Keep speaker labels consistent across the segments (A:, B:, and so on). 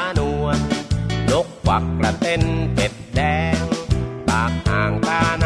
A: า
B: นว
C: ลนก
B: ควักก
C: ระเต้นเป็ดแดง ปากห่างตาน้ำนา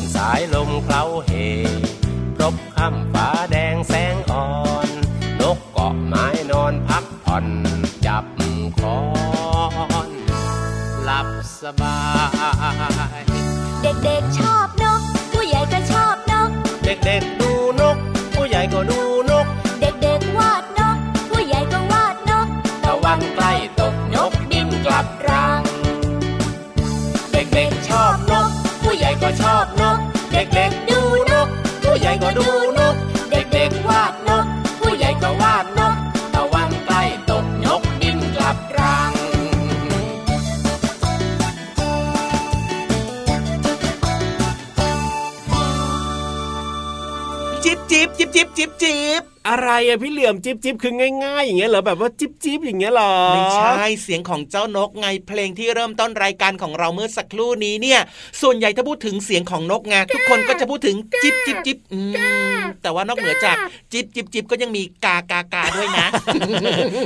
C: น
B: สายล
C: มเคล้าเหครบค่ำฟ้าแดงแสงอ่อน นกเกาะไม้นอนพักผ่อน จับคอนหลับสบาย เด็ก
B: ๆชอบนก ผู้ใหญ่ก็ชอบนก
C: เด็กๆ
D: อะไรอะพี่เหลี่ยมจิ๊บจิ๊บคือง่ายๆอย่างเงี้ยเหรอแบบว่าจิ๊บจิ๊บอย่างเงี้ยเหรอ
E: ไม่ใช่เสียงของเจ้านกไงเพลงที่เริ่มต้นรายการของเราเมื่อสักครู่นี้เนี่ย ส่วนใหญ่ถ้าพูดถึงเสียงของนกไงทุกคนก็จะพูดถึงจิบจิบจิบอืมแต่ว่านอกเหนือจากจิบจิบจิบก็ยังมีกากากาด้วยนะ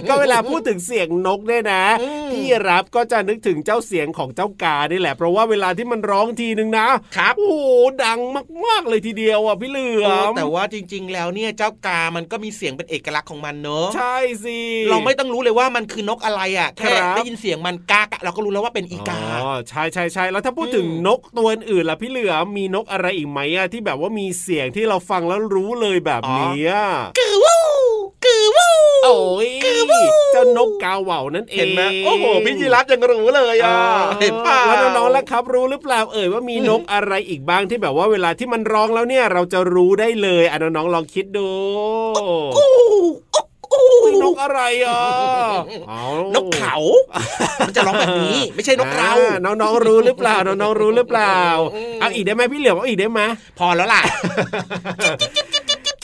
D: ก็เวลาพูดถึงเสียงนกเนี่ยนะ
E: อืม
D: พี่รับก็จะนึกถึงเจ้าเสียงของเจ้ากานี่แหละ เพราะว่าเวลาที่มันร้องทีนึงนะครับโอ้โหดังมากๆเลยทีเดียวอะพี่เหลือ
E: เออ
D: ม
E: แต่ว่าจริง ๆ แล้วเนี่ยเจ้ากามันก็มีเสียงเป็นเอกลักษณ์ของมันเนอะ
D: ใช่สิ
E: เราไม่ต้องรู้เลยว่ามันคือนกอะไรอะแค่
D: ครับ
E: ได้ยินเสียงมันกากะเราก็รู้แล้วว่าเป็นอีกา
D: อ๋อใช่ใช่ใช่แล้วถ้าพูดถึง
E: อืม
D: นกตัวอื่นล่ะพี่เหลือมมีนกอะไรอีกไหมอะที่แบบว่ามีเสียงที่เราฟังแล้วรู้เลยแบบนี้อะ
E: กือวู้ กือวู้
D: โอ้ยเจ้านกกาเหว่านั่นเอง
E: เห็นไหมโอ้โหพี่ยีรับยังรู้เลยอะเห็นป่ะ
D: แล้วน้องๆล่ะครับ รู้หรือเปล่าเอ่ยว่ามีนกอะไรอีกบ้างที่แบบว่าเวลาที่มันร้องแล้วเนี่ยเราจะรู้ได้เลยอะน้องๆลองคิดดูนกอะไรอะเอา
E: นกเขา มันจะร้องแบบนี้ ไม่ใช่นกเรา
D: อ่น้องๆรู้หรือเปล่า น้องๆรู้หรือเปล่า เอาอีกได้ไหมพี่เหลียวเอาอีกได้ไหม
E: พอแล้วล่ะ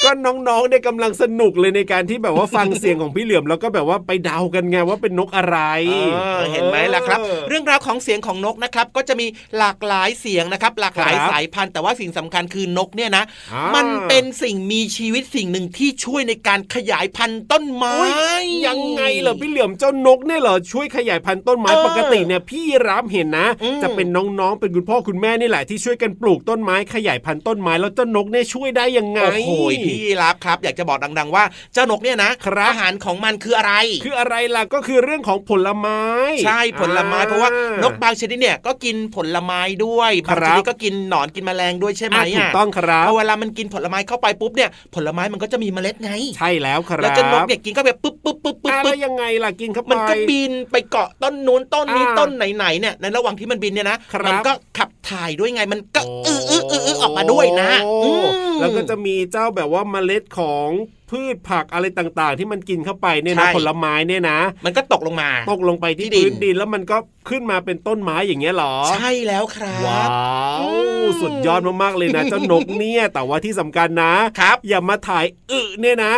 D: ก็น้องๆเนี่ยกำลังสนุกเลยในการที่แบบว่าฟังเสียงของพี่เหลือมแล้วก็แบบว่าไปเดากันไงว่าเป็นนกอะไร
E: เออเห็นไหมล่ะครับ เรื่องราวของเสียงของนกนะครับก็จะมีหลากหลายเสียงนะครับ หลากหลาย
D: ครับ
E: สายพันธุ์แต่ว่าสิ่งสำคัญคือนกเนี่ยนะ
D: อ่า
E: มันเป็นสิ่งมีชีวิตสิ่งหนึ่งที่ช่วยในการขยายพันธุ์ต้นไม้
D: อุ๊ยยังไงเหรอพี่เหลือมเจ้านกเนี่ยเหรอช่วยขยายพันธุ์ต้นไม้
E: เออ
D: ปกติเนี่ยพี่รามเห็นนะ
E: อืม
D: จะเป็นน้องๆเป็นคุณพ่อคุณแม่นี่แหละที่ช่วยกันปลูกต้นไม้ขยายพันธุ์ต้นไม้แล้วเจ้านกเนี่ยช่วยได้ยังไง
E: โอ้โหพี่รับครับ อยากจะบอกดัง ๆ ว่าเจ้านกเนี่ยนะครับอาหารของมันคืออะไร
D: คืออะไรล่ะก็คือเรื่องของผลไม้
E: ใช่ผลไม้
D: อ่
E: เพราะว่านกบางชนิดเนี่ยก็กินผลไม้ด้วยบาง
D: ครั
E: ช
D: บ
E: นิดก็กินหนอนกินแมลงด้วยใช่ไหม
D: อะถูก
E: อะ
D: ต้องครับ
E: พอเวลามันกินผลไม้เข้าไปปุ๊บเนี่ยผลไม้มันก็จะมีเมล็ดไง
D: ใช่แล้วครับ
E: แล้วเจ้านกเนี่ยกินก็แบบปุ๊บปุ๊บปุ๊บปุ๊บ
D: อะ
E: ปุ๊
D: แล้
E: บ
D: วยังไงล่ะกินเข้าไป
E: มันก็บินไปเกาะต้นนู้นต้นนี้
D: อ่า
E: ต้นไหนๆเนี่ยในระหว่างที่มันบินเนี่ยนะครับมัก็ขับถ่ายด้วยไงมันก็อื้ออื้ออื้ออื้อออกมาด้วยนะ
D: โอ้
E: อืม
D: แล้วก็จะมีเจ้าแบบว่าเมล็ดของ พืชผักอะไรต่างๆ ที่มันกินเข้าไปเนี่ยนะ
E: ใช่
D: ผลไม้เนี่ยนะ
E: มันก็ตกลงมา
D: ตกลงไปที่
E: ที่ดิน
D: พื้นดินแล้วมันก็ขึ้นมาเป็นต้นไม้อย่างเงี้ยเหรอ
E: ใช่แล้วครับ
D: ว้าว
E: อืม
D: สุดยอดมากๆเลยนะเจ้านกเนี่ยแต่ว่าที่สำคัญนะครับ อย่ามาถ่ายอึเนี่ยนะ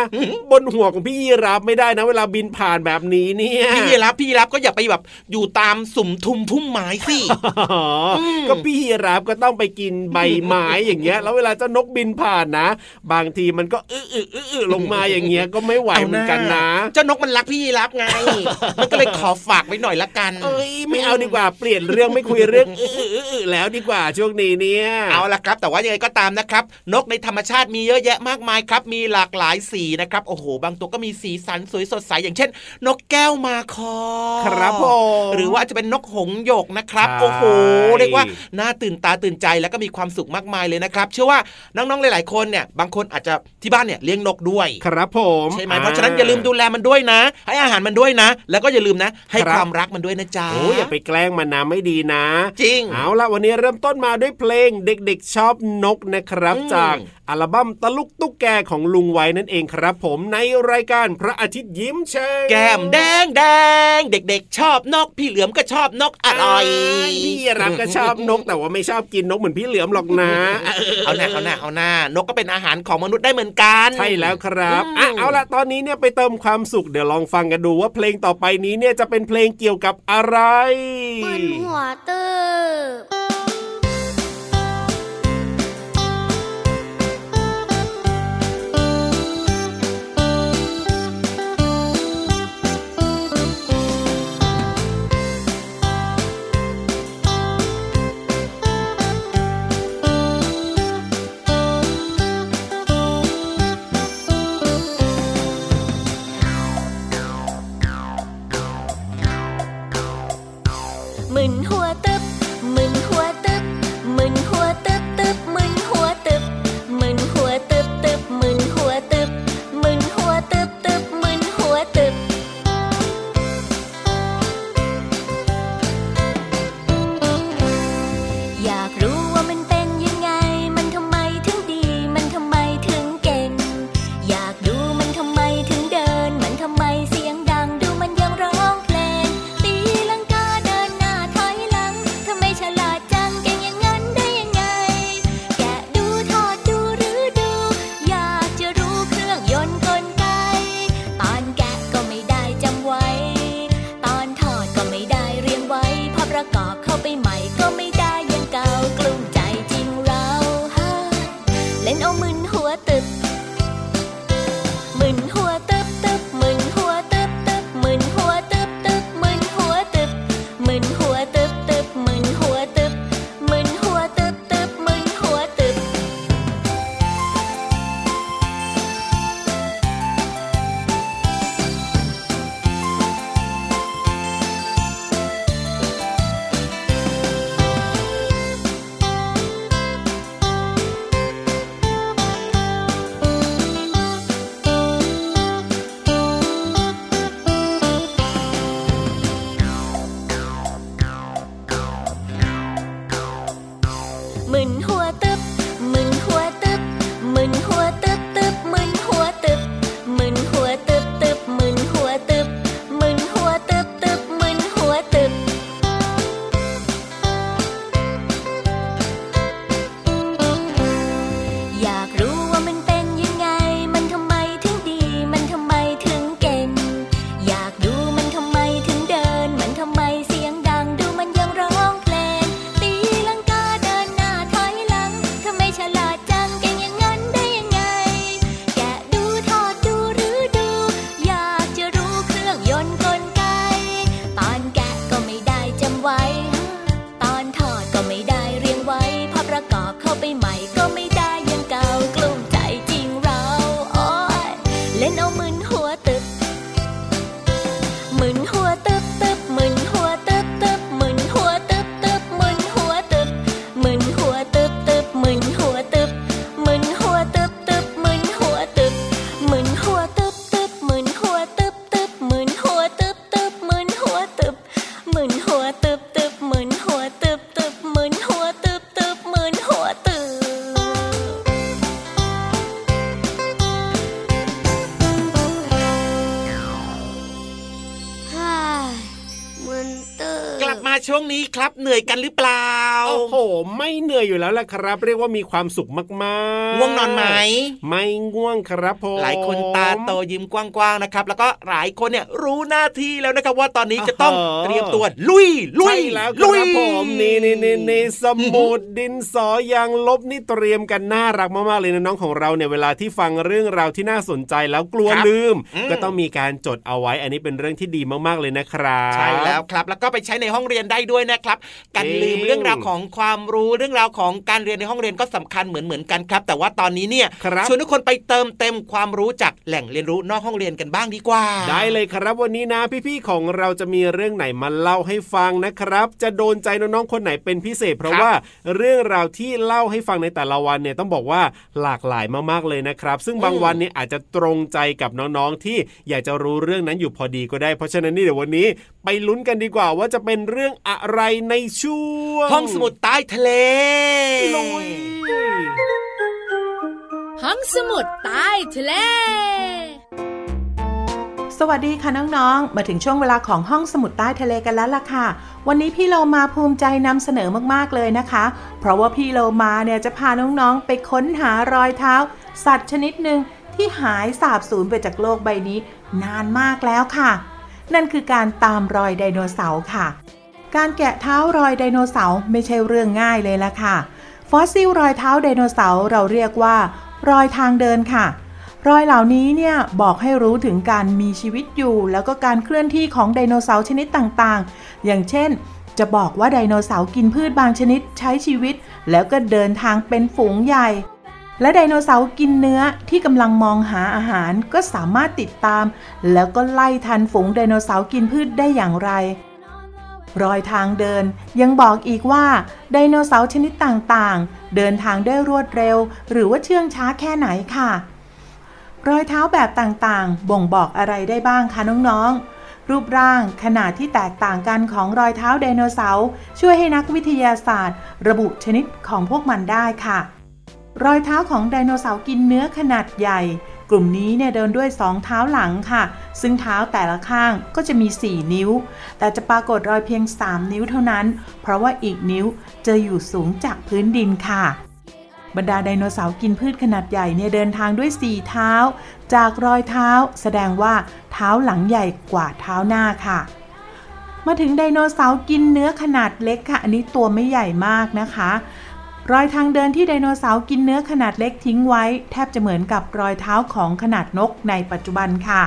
D: บนหัวของพี่ยีราฟไม่ได้นะ เวลาบินผ่านแบบนี้เนี่ย
E: พี่ยีรับพี่ยีรับก็อย่าไปแบบอยู่ตามสุ่มทุมพุ่มไม้สิ
D: อ๋ออ
E: ม
D: ก็พี่ยีราฟก็ต้องไปกินใบไม้อย่างเงี้ย แล้วเวลาเจ้านกบินผ่านนะ บางทีมันก็อื้ออื้ออื้ออื้อลงมาอย่างเงี้ยก็ไม่ไหวเหมือนกันนะ
E: เจ้านกมันรักพี่ยีรับไง มันก็เลยขอฝากไว้หน่อยละกัน
D: เอ้ยไม่เอาดีกว่าเปลี่ยนเรื่องไม่คุยเรื่องอื้ออื้ออื้ออื้อแล้วดีกว่าช่วงนี้เนี่ย
E: เอาละครับ แต่ว่ายังไงก็ตามนะครับ นกในธรรมชาติมีเยอะแยะมากมายครับ มีหลากหลายสีนะครับโอ้โห บางตัวก็มีสีสันสวยสดใสอย่างเช่น นกแก้วมาคอ
D: ครับผม
E: หรือว่าจะเป็นนกหงส์หยกนะครับ
D: ใช่
E: โอ้โหเรียกว่าน่าตื่นตาตื่นใจแล้วก็มีความสุขมากมายเลยนะครับ เชื่อว่าน้องๆหลาย ๆ คนเนี่ยบางคนอาจจะที่บ้านเนี่ยเลี้ยงนกด้วย
D: ครับผม
E: ใช่ไหมเพราะฉะนั้นอย่าลืมดูแลมันด้วยนะ ให้อาหารมันด้วยนะ แล้วก็อย่าลืมนะ ให้ความรักมันด้วยนะจ๊ะ
D: โอ้ยอย่าไปแกล้งมันนะไม่ดีนะ
E: จริง
D: เอาละวันนี้เริ่มต้นมาด้วยเพลงเด็กๆชอบนกนะครับ
E: อืม
D: จากอัลบั้มตะลุกตุ๊กแกของลุงไว้นั่นเองครับ ผมในรายการพระอาทิตย์ยิ้มเชย
E: แก้มแดงแดงเด็กๆ ชอบนก พี่เหลือมก็ชอบนกอร่อย
D: พี่รับก็ชอบนกแต่ว่าไม่ชอบกินนกเหมือนพี่เหลือมหรอกนะ
E: เอาหน้าเอาหน้าเอาหน้านกก็เป็นอาหารของมนุษย์ได้เหมือนกัน
D: ใช่แล้วครับ
E: อืม
D: อะเอาละตอนนี้เนี่ยไปเติมความสุขเดี๋ยวลองฟังกันดูว่าเพลงต่อไปนี้เนี่ยจะเป็นเพลงเกี่ยวกับอะไร
F: มึนหัวตืบ
D: ยอยู่แล้วล่ะครับ เรียกว่ามีความสุขมากๆ
E: ง่วงนอนไหม
D: ไม่ง่วงครับผม
E: หลายคนตาโตยิ้มกว้างๆนะครับ แล้วก็หลายคนเนี่ยรู้หน้าที่แล้วนะครับ ว่าตอนนี้จะต้องเตรียมตัวลุยลุย
D: ใช่แล้วค
E: ลุ
D: รั
E: ย
D: บผมนี่นี่นี่นี่สมุดดินสอยางลบนี่เตรียมกันน่ารักมากๆเลยนะน้องของเราเนี่ยเวลาที่ฟังเรื่องราวที่น่าสนใจแล้วกลัว
E: ครับ
D: ลืม
E: อืม
D: ก็ต้องมีการจดเอาไว้ อันนี้เป็นเรื่องที่ดีมากๆเลยนะครับ
E: ใช่แล้วครับ แล้วก็ไปใช้ในห้องเรียนได้ด้วยนะครับการ
D: จริง
E: ลืมเรื่องราวของความรู้เรื่องราวของการเรียนในห้องเรียนก็สำคัญเหมือนเหมือนๆกันครับ แต่ว่าตอนนี้เนี่ย
D: ครับ
E: ชวนทุกคนไปเติมเต็มความรู้จากแหล่งเรียนรู้นอกห้องเรียนกันบ้างดีกว่า
D: ได้เลยครับวันนี้นะพี่ๆของเราจะมีเรื่องไหนมาเล่าให้ฟังนะครับ จะโดนใจน้องๆคนไหนเป็นพิเศษ เพราะ
E: ครับ
D: ว่าเรื่องราวที่เล่าให้ฟังในแต่ละวันเนี่ยต้องบอกว่าหลากหลายมากๆเลยนะครับ ซึ่งบางวันเนี่ยอาจจะตรงใจกับน้องๆที่อยากจะรู้เรื่องนั้นอยู่พอดีก็ได้ เพราะฉะนั้นนี่เดี๋ยววันนี้ไปลุ้นกันดีกว่าว่าจะเป็นเรื่องอะไรในช่วง
E: ห้องสมุดใต้ทะเล
D: ลุย
G: ห้องสมุดใต้ทะเล
H: สวัสดีค่ะน้องๆ มาถึงช่วงเวลาของห้องสมุดใต้ทะเลกันแล้วล่ะค่ะ วันนี้พี่โลมาภูมิใจนำเสนอมากๆเลยนะคะ เพราะว่าพี่โลมาเนี่ยจะพาน้องๆ ไปค้นหารอยเท้า สัตว์ชนิดหนึ่งที่หายสาบสูญไปจากโลกใบนี้ นานมากแล้วค่ะ นั่นคือการตามรอยไดโนเสาร์ค่ะ การแกะเท้ารอยไดโนเสาร์ไม่ใช่เรื่องง่ายเลยละค่ะ ฟอสซิลรอยเท้าไดโนเสาร์เราเรียกว่า รอยทางเดินค่ะ รอยเหล่านี้เนี่ยบอกให้รู้ถึงการมีชีวิตอยู่ แล้วก็การเคลื่อนที่ของไดโนเสาร์ชนิดต่างๆ อย่างเช่น จะบอกว่าไดโนเสาร์กินพืชบางชนิดใช้ชีวิต แล้วก็เดินทางเป็นฝูงใหญ่ และไดโนเสาร์กินเนื้อที่กำลังมองหาอาหารก็สามารถติดตาม แล้วก็ไล่ทันฝูงไดโนเสาร์กินพืชได้อย่างไร รอยทางเดินยังบอกอีกว่าไดโนเสาร์ชนิดต่างๆ เดินทางได้รวดเร็ว หรือว่าเชื่องช้าแค่ไหนค่ะ รอยเท้าแบบต่างๆ บ่งบอกอะไรได้บ้างคะน้องๆรูปร่างขนาดที่แตกต่างกันของรอยเท้าไดโนเสาร์ช่วยให้นักวิทยาศาสตร์ ระบุชนิดของพวกมันได้ค่ะ รอยเท้าของไดโนเสาร์กินเนื้อขนาดใหญ่ กลุ่มนี้เนี่ยเดินด้วยสองเท้าหลังค่ะ ซึ่งเท้าแต่ละข้างก็จะมี 4 นิ้ว แต่จะปรากฏรอยเพียง 3 นิ้วเท่านั้น เพราะว่าอีกนิ้วจะอยู่สูงจากพื้นดินค่ะ บรรดาไดโนเสาร์กินพืชขนาดใหญ่เนี่ยเดินทางด้วย 4 เท้า จากรอยเท้าแสดงว่าเท้าหลังใหญ่กว่าเท้าหน้าค่ะมาถึงไดโนเสาร์กินเนื้อขนาดเล็กค่ะ อันนี้ตัวไม่ใหญ่มากนะคะ รอยทางเดินที่ไดโนเสาร์กินเนื้อขนาดเล็กทิ้งไว้ แทบจะเหมือนกับรอยเท้าของขนาดนกในปัจจุบันค่ะ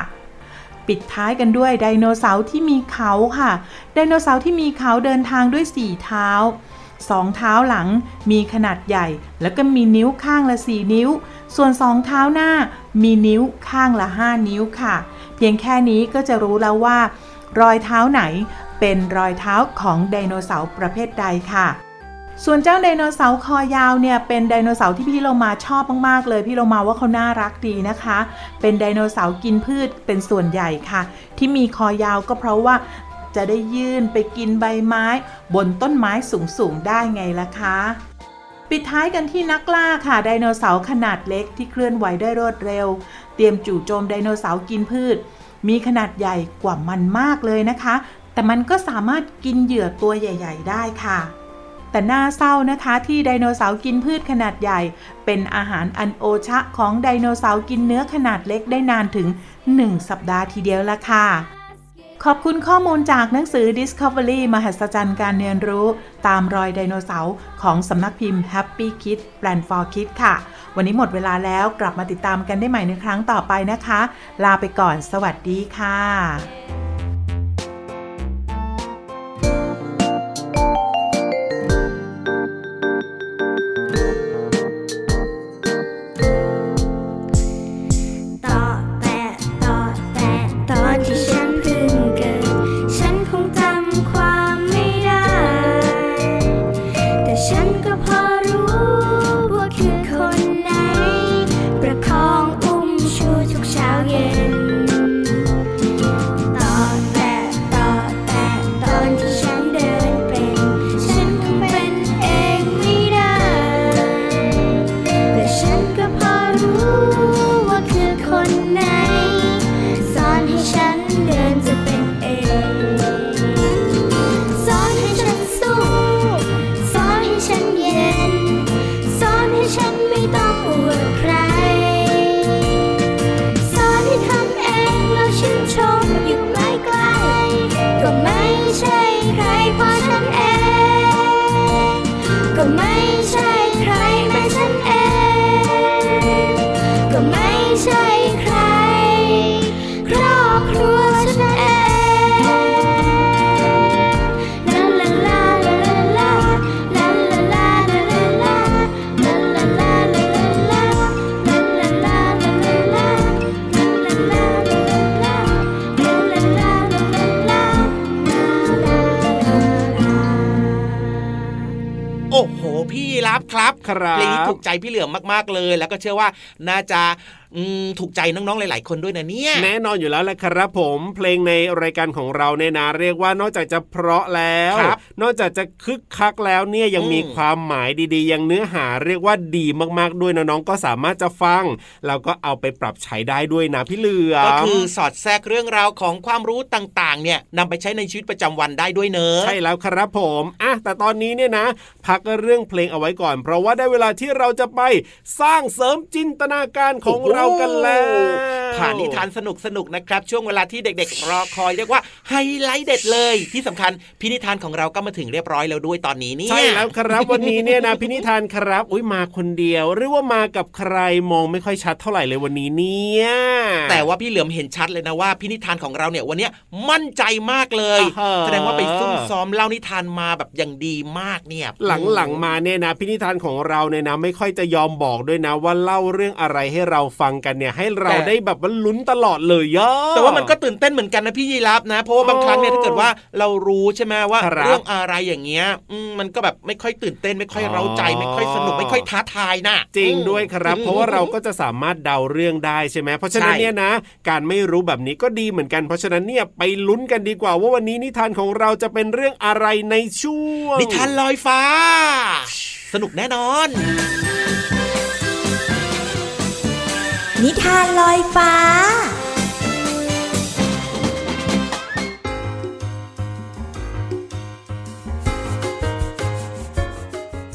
H: ปิดท้ายกันด้วยไดโนเสาร์ที่มีเขาค่ะ ไดโนเสาร์ที่มีเขาเดินทางด้วย4เท้าสองเท้าหลังมีขนาดใหญ่ แล้วก็มีนิ้วข้างละ 4 นิ้ว ส่วนสองเท้าหน้ามีนิ้วข้างละ 5 นิ้วค่ะ เพียงแค่นี้ก็จะรู้แล้วว่า รอยเท้าไหนเป็นรอยเท้าของไดโนเสาร์ประเภทใดค่ะ ส่วนเจ้าไดโนเสาร์คอยาวเนี่ยเป็นไดโนเสาร์ที่พี่โลมาชอบมากๆเลย พี่โลมาว่าเขาน่ารักดีนะคะ เป็นไดโนเสาร์กินพืชเป็นส่วนใหญ่ค่ะ ที่มีคอยาวก็เพราะว่าจะได้ยื่นไปกินใบไม้ บนต้นไม้สูงๆได้ไงล่ะคะปิดท้ายกันที่นักล่าค่ะไดโนเสาร์ขนาดเล็กที่เคลื่อนไหวได้รวดเร็ว เตรียมจู่โจมไดโนเสาร์กินพืช มีขนาดใหญ่กว่ามันมากเลยนะคะ แต่มันก็สามารถกินเหยื่อตัวใหญ่ ๆ ได้ค่ะ แต่น่าเศร้านะคะที่ไดโนเสาร์กินพืชขนาดใหญ่ เป็นอาหารอันโอชะของไดโนเสาร์กินเนื้อขนาดเล็กได้นานถึง 1 สัปดาห์ทีเดียวละค่ะ ขอบคุณข้อมูลจากหนังสือ Discovery มหัศจรรย์การเรียนรู้ ตามรอยไดโนเสาร์ของสำนักพิมพ์ Happy Kids Plan for Kids ค่ะ วันนี้หมดเวลาแล้วกลับมาติดตามกันได้ใหม่ในครั้งต่อไปนะคะ ลาไปก่อน สวัสดีค่ะ
F: ต่อแตะ
E: ใจพี่เหลือมมากๆเลย แล้วก็เชื่อว่าน่าจะ ถูกใจน้องๆหลาย ๆ คนด้วยนะเนี่ย
D: แน่นอนอยู่แล้วแหละครับผมเพลงในรายการของเราเนี่ยนะเรียกว่านอกจากจะเพราะแล้ว
E: ครับ
D: นอกจากจะคึกคักแล้วเนี่ยยัง
E: อืม
D: มีความหมายดีๆ ยังเนื้อหาเรียกว่าดีมากๆด้วยน้องๆก็สามารถจะฟังแล้วก็เอาไปปรับใช้ได้ด้วยนะพี่เหลือม
E: ก็คือสอดแทรกเรื่องราวของความรู้ต่างๆ เนี่ยนำไปใช้ในชีวิตประจำวันได้ด้วยเนอะ
D: ใช่แล้วครับผมอะแต่ตอนนี้เนี่ยนะ พักเรื่องเพลงเอาไว้ก่อน เพราะว่าได้เวลาที่เราจะไปสร้างเสริมจินตนาการของเรากันแล้ว
E: ผ่านนิทานสนุกสนุกๆนะครับ ช่วงเวลาที่เด็ก ๆ รอคอยเรียกว่าไฮไลท์เด็ดเลย ที่สำคัญพี่นิทานของเราก็มาถึงเรียบร้อยแล้วด้วยตอนนี้เนี่ย
D: ใช่แล้วครับวันนี้เนี่ยนะพี่นิทานครับ อุ้ยมาคนเดียว หรือว่ามากับใครมองไม่ค่อยชัดเท่าไหร่เลยวันนี้เนี่ย
E: แต่ว่าพี่เหลือมเห็นชัดเลยนะว่าพี่นิทานของเราเนี่ยวันเนี้ยมั่นใจมากเลย
D: อ่าฮะ
E: แสดงว่าไปซุ่มซ้อมเล่านิทานมาแบบอย่างดีมากเนี่ย
D: หลังๆมาเนี่ยนะพินิธานของเราเนี่ยนะไม่ค่อยจะยอมบอกด้วยนะว่าเล่าเรื่องอะไรให้เราฟังกันเนี่ยให้เราได้แบบว่าลุ้นตลอดเลยย่อ
E: แต่ว่ามันก็ตื่นเต้นเหมือนกันนะพี่ยีรับนะ เพราะว่าบางครั้งเนี่ยถ้าเกิดว่าเรารู้ใช่ไหมว่า
D: ครับ
E: เรื่องอะไรอย่างเงี้ยอืมมันก็แบบไม่ค่อยตื่นเต้นไม่ค่อยเร้าใจ
D: อ๋อ
E: ไม่ค่อยสนุกไม่ค่อยท้าทายนะ
D: จริงด้วยครับ
E: อืม
D: เพราะว่าเราก็จะสามารถเดาเรื่องได้ใช่ไหมเพราะฉะนั้น
E: ใช่
D: เนี่ยนะ การไม่รู้แบบนี้ก็ดีเหมือนกัน เพราะฉะนั้นเนี่ยไปลุ้นกันดีกว่า ว่าวันนี้นิทานของเราจะเป็นเรื่องอะไรในช่วง
E: นิทานลอยฟ้า สนุกแน่นอน
B: นิทานลอยฟ้า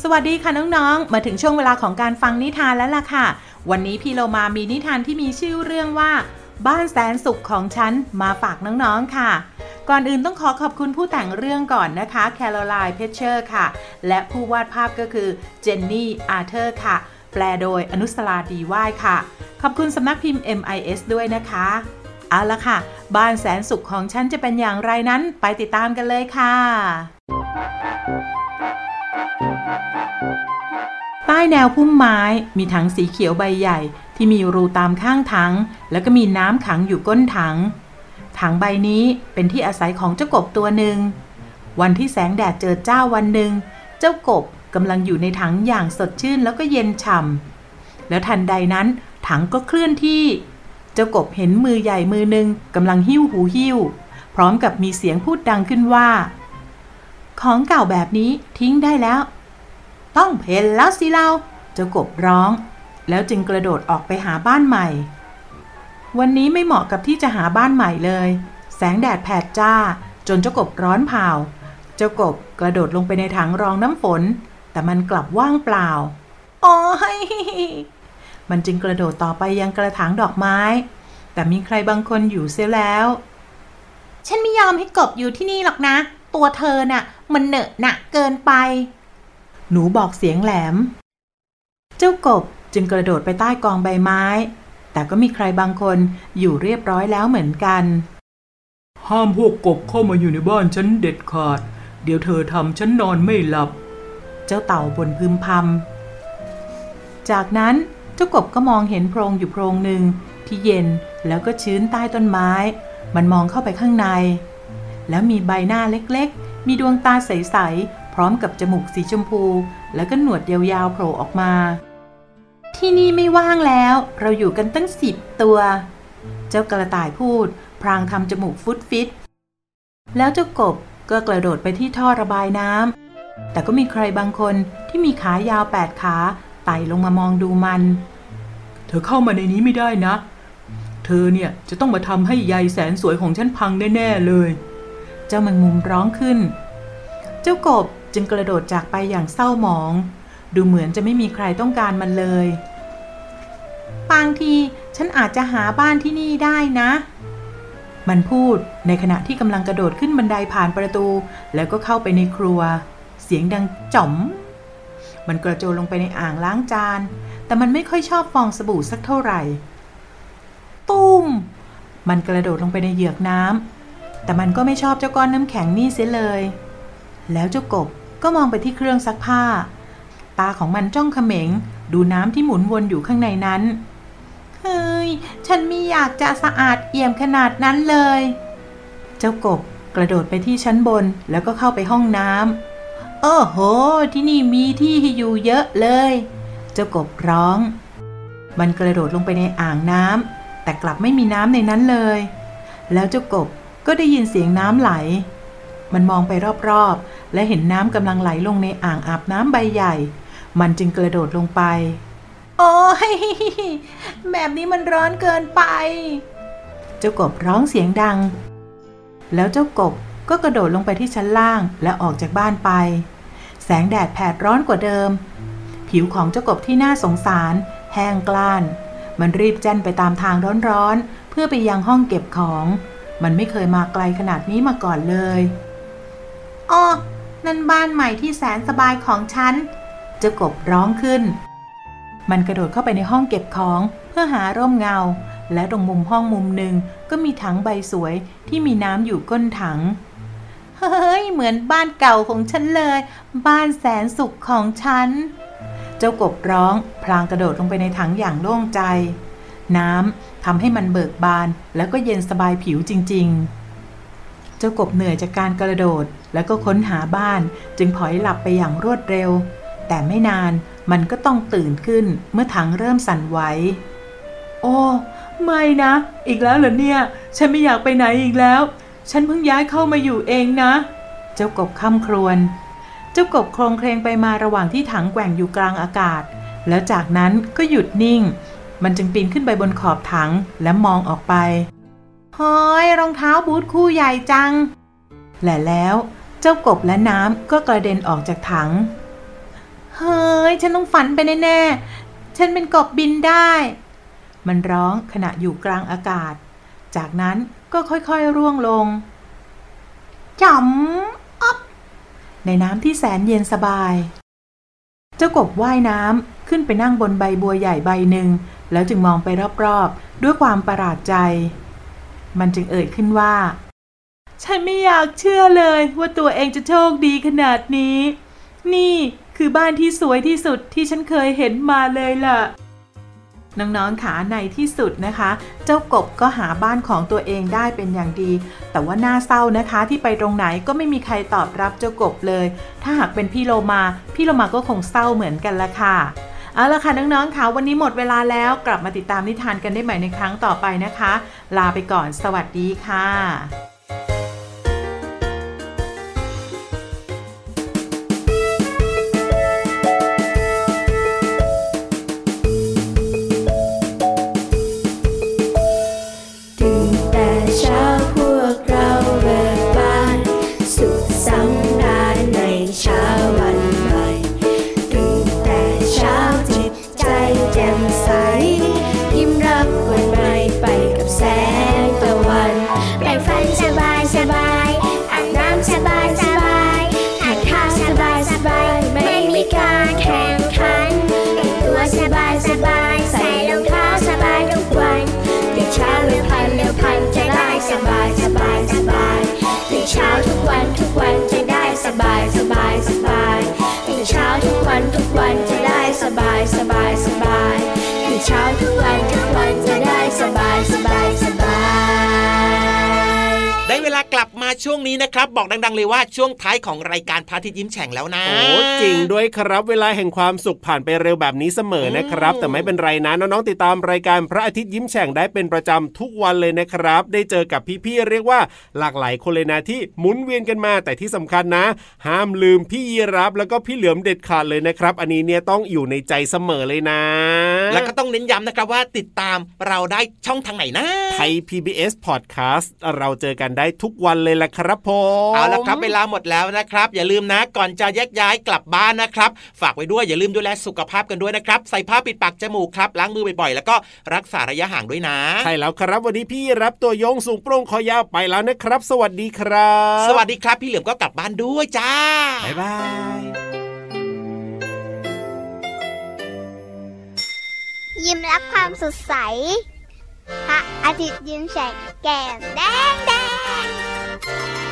H: สวัสดีค่ะน้องๆ มาถึงช่วงเวลาของการฟังนิทานแล้วล่ะค่ะ วันนี้พี่โลมามีนิทานที่มีชื่อเรื่องว่า บ้านแสนสุขของฉันมาฝากน้องๆค่ะก่อนอื่นต้องขอขอบคุณผู้แต่งเรื่องก่อนนะคะ แคโรไลน์ เพชเชอร์ค่ะ และผู้วาดภาพก็คือเจนนี่ อาร์เธอร์ค่ะ แปลโดยอนุสราดีว่ายค่ะ ขอบคุณสำนักพิมพ์ MIS ด้วยนะคะ เอาละค่ะ บ้านแสนสุขของฉันจะเป็นอย่างไรนั้นไปติดตามกันเลยค่ะ ใต้แนวพุ่มไม้มีถังสีเขียวใบใหญ่ ที่มีรูตามข้างถัง แล้วก็มีน้ำขังอยู่ก้นถัง ถังใบนี้เป็นที่อาศัยของเจ้ากบตัวหนึ่ง วันที่แสงแดดเจอเจ้าวันหนึ่ง เจ้ากบ กำลังอยู่ในถังอย่างสดชื่นแล้วก็เย็นฉ่ำแล้วทันใดนั้น ถังก็เคลื่อนที่ เจ้ากบเห็นมือใหญ่มือหนึ่งกำลังหิ้วหูหิ้ว พร้อมกับมีเสียงพูดดังขึ้นว่า ของเก่าแบบนี้ทิ้งได้แล้ว ต้องเพนแล้วสิเรา เจ้ากบร้อง แล้วจึงกระโดดออกไปหาบ้านใหม่ วันนี้ไม่เหมาะกับที่จะหาบ้านใหม่เลย แสงแดดแผดจ้า จนเจ้ากบร้อนเผาเจ้ากบกระโดดลงไปในถังรองน้ำฝน แต่มันกลับว่างเปล่าโอ้ยมันจึงกระโดดต่อไปยังกระถางดอกไม้ แต่มีใครบางคนอยู่เสียแล้ว ฉันไม่ยอมให้กบอยู่ที่นี่หรอกนะ ตัวเธอน่ะ มันเหนอะหนะเกินไป หนูบอกเสียงแหลม เจ้ากบจึงกระโดดไปใต้กองใบไม้ แต่ก็มีใครบางคนอยู่เรียบร้อยแล้วเหมือนกัน ห้ามพวกกบเข้ามาอยู่ในบ้านฉันเด็ดขาด เดี๋ยวเธอทำฉันนอนไม่หลับ เจ้าเต่าบนพึมพำจากนั้นเจ้ากบก็มองเห็นโพรงอยู่โพรงหนึ่งที่เย็นแล้วก็ชื้นใต้ต้นไม้ มันมองเข้าไปข้างใน แล้วมีใบหน้าเล็กๆ มีดวงตาใส ๆ พร้อมกับจมูกสีชมพู แล้วก็หนวดยาวๆโผล่ออกมา ที่นี่ไม่ว่างแล้ว เราอยู่กันตั้งสิบตัว เจ้ากระต่ายพูด พรางทำจมูกฟุตฟิตแล้วเจ้ากบก็กระโดดไปที่ท่อระบายน้ำ แต่ก็มีใครบางคนที่มีขายาวแปดขาไต่ลงมามองดูมัน เธอเข้ามาในนี้ไม่ได้นะ เธอเนี่ยจะต้องมาทำให้ใยแสนสวยของฉันพังแน่ๆเลย เจ้าแมงมุมร้องขึ้น เจ้ากบจึงกระโดดจากไปอย่างเศร้าหมอง ดูเหมือนจะไม่มีใครต้องการมันเลย บางทีฉันอาจจะหาบ้านที่นี่ได้นะ มันพูดในขณะที่กำลังกระโดดขึ้นบันไดผ่านประตู แล้วก็เข้าไปในครัว เสียงดังจ๋อม มันกระโจนลงไปในอ่างล้างจาน แต่มันไม่ค่อยชอบฟองสบู่สักเท่าไหร่ ตุ้ม มันกระโดดลงไปในเหยือกน้ำ แต่มันก็ไม่ชอบเจ้าก้อนน้ำแข็งนี่เสียเลย แล้วเจ้ากบก็มองไปที่เครื่องซักผ้า ตาของมันจ้องเขม็ง ดูน้ำที่หมุนวนอยู่ข้างในนั้น เฮ้ย ฉันไม่อยากจะสะอาดเอี่ยมขนาดนั้นเลย เจ้ากบกระโดดไปที่ชั้นบนแล้วก็เข้าไปห้องน้ำ โอ้โห ที่นี่มีที่ให้อยู่เยอะเลย เจ้ากบร้อง มันกระโดดลงไปในอ่างน้ำแต่กลับไม่มีน้ำในนั้นเลย แล้วเจ้ากบก็ได้ยินเสียงน้ำไหล มันมองไปรอบๆ และเห็นน้ำกำลังไหลลงในอ่างอาบน้ำใบใหญ่ มันจึงกระโดดลงไป โอ้ยแบบนี้มันร้อนเกินไป เจ้ากบร้องเสียงดัง แล้วเจ้ากบ ก็กระโดดลงไปที่ชั้นล่างและออกจากบ้านไป แสงแดดแผดร้อนกว่าเดิม ผิวของเจ้ากบที่น่าสงสาร แห้งกล้าน มันรีบแจ้นไปตามทางร้อนๆ เพื่อไปยังห้องเก็บของ มันไม่เคยมาไกลขนาดนี้มาก่อนเลยอ๋อนั่นบ้านใหม่ที่แสนสบายของฉัน เจ้ากบร้องขึ้น มันกระโดดเข้าไปในห้องเก็บของเพื่อหาร่มเงา และตรงมุมห้องมุมหนึ่งก็มีถังใบสวยที่มีน้ำอยู่ก้นถัง เฮ้ย เหมือนบ้านเก่าของฉันเลย บ้านแสนสุขของฉัน เจ้ากบร้องพลางกระโดดลงไปในถังอย่างโล่งใจ น้ำทำให้มันเบิกบานแล้วก็เย็นสบายผิวจริง ๆ เจ้ากบเหนื่อยจากการกระโดดแล้วก็ค้นหาบ้าน จึงพลอยหลับไปอย่างรวดเร็ว แต่ไม่นานมันก็ต้องตื่นขึ้นเมื่อถังเริ่มสั่นไหวโอ้ ไม่นะ อีกแล้วเหรอเนี่ย ฉันไม่อยากไปไหนอีกแล้ว ฉันเพิ่งย้ายเข้ามาอยู่เองนะ เจ้ากบค่ำครวญเจ้ากบโครงเคลงไปมาระหว่างที่ถังแกว่งอยู่กลางอากาศ แล้วจากนั้นก็หยุดนิ่ง มันจึงปีนขึ้นไปบนขอบถังและมองออกไปเฮ้ยรองเท้าบูทคู่ใหญ่จัง และแล้วเจ้ากบและน้ำก็กระเด็นออกจากถัง เฮ้ย ฉันต้องฝันไปแน่ๆ ฉันเป็นกบบินได้ มันร้องขณะอยู่กลางอากาศ จากนั้น ก็ค่อยๆร่วงลงจ๋อมอ๊บในน้ำที่แสนเย็นสบาย เจ้ากบว่ายน้ำขึ้นไปนั่งบนใบบัวใหญ่ใบหนึ่ง แล้วจึงมองไปรอบๆ ด้วยความประหลาดใจ มันจึงเอ่ยขึ้นว่า ฉันไม่อยากเชื่อเลยว่าตัวเองจะโชคดีขนาดนี้ นี่คือบ้านที่สวยที่สุดที่ฉันเคยเห็นมาเลยล่ะ น้องๆขาในที่สุดนะคะ เจ้ากบก็หาบ้านของตัวเองได้เป็นอย่างดี แต่ว่าน่าเศร้านะคะที่ไปตรงไหนก็ไม่มีใครตอบรับเจ้ากบเลย ถ้าหากเป็นพี่โลมา พี่โลมาก็คงเศร้าเหมือนกันละค่ะเอาละค่ะน้องๆค่ะวันนี้หมดเวลาแล้วกลับมาติดตามนิทานกันได้ใหม่ในครั้งต่อไปนะคะ ลาไปก่อนสวัสดีค่ะ
I: วันทุกวันจะได้สบายสบายสบายตื่นเช้าทุกวันทุกวันจะได้สบายสบายสบาย ได้เว
E: ลากลับ มาช่วงนี้นะครับ บอกดัง ๆ เลยว่าช่วงท้ายของรายการพระอาทิตย์ยิ้มแฉ่งแล้วนะ
D: โอ้จริงด้วยครับเวลาแห่งความสุขผ่านไปเร็วแบบนี้เสมอนะครับ แต่ไม่เป็นไรนะน้องๆติดตามรายการพระอาทิตย์ยิ้มแฉ่งได้เป็นประจำทุกวันเลยนะครับ ได้เจอกับพี่ๆเรียกว่าหลากหลายคนเลยนะที่หมุนเวียนกันมา แต่ที่สำคัญนะ ห้ามลืมพี่ยีรับแล้วก็พี่เหลือมเด็ดขาดเลยนะครับ อันนี้เนี่ยต้องอยู่ในใจเสมอเลยนะ
E: แล้วก็ต้องเน้นย้ำนะครับว่าติดตามเราได้ช่องทางไหนนะ
D: ไทย PBS Podcast เราเจอกันได้ทุกวันเลยละครับผม
E: เอาละครับเวลาหมดแล้วนะครับ อย่าลืมนะก่อนจะแยกย้ายกลับบ้านนะครับ ฝากไว้ด้วยอย่าลืมดูแลสุขภาพกันด้วยนะครับ ใส่ผ้าปิดปากจมูกครับล้างมือบ่อยๆแล้วก็รักษาระยะห่างด้วยนะ
D: ใช่แล้วครับวันนี้พี่รับตัวโยงสูงโปร่งคอยาวไปแล้วนะครับ สวัสดีครับ
E: สวัสดีครับ พี่เหลือมก็กลับบ้านด้วยจ้า
D: บ๊ายบาย
F: ยิ้มรับความสดใสพระอาทิตย์ยิ้มแฉกแก้มแดง Thank you.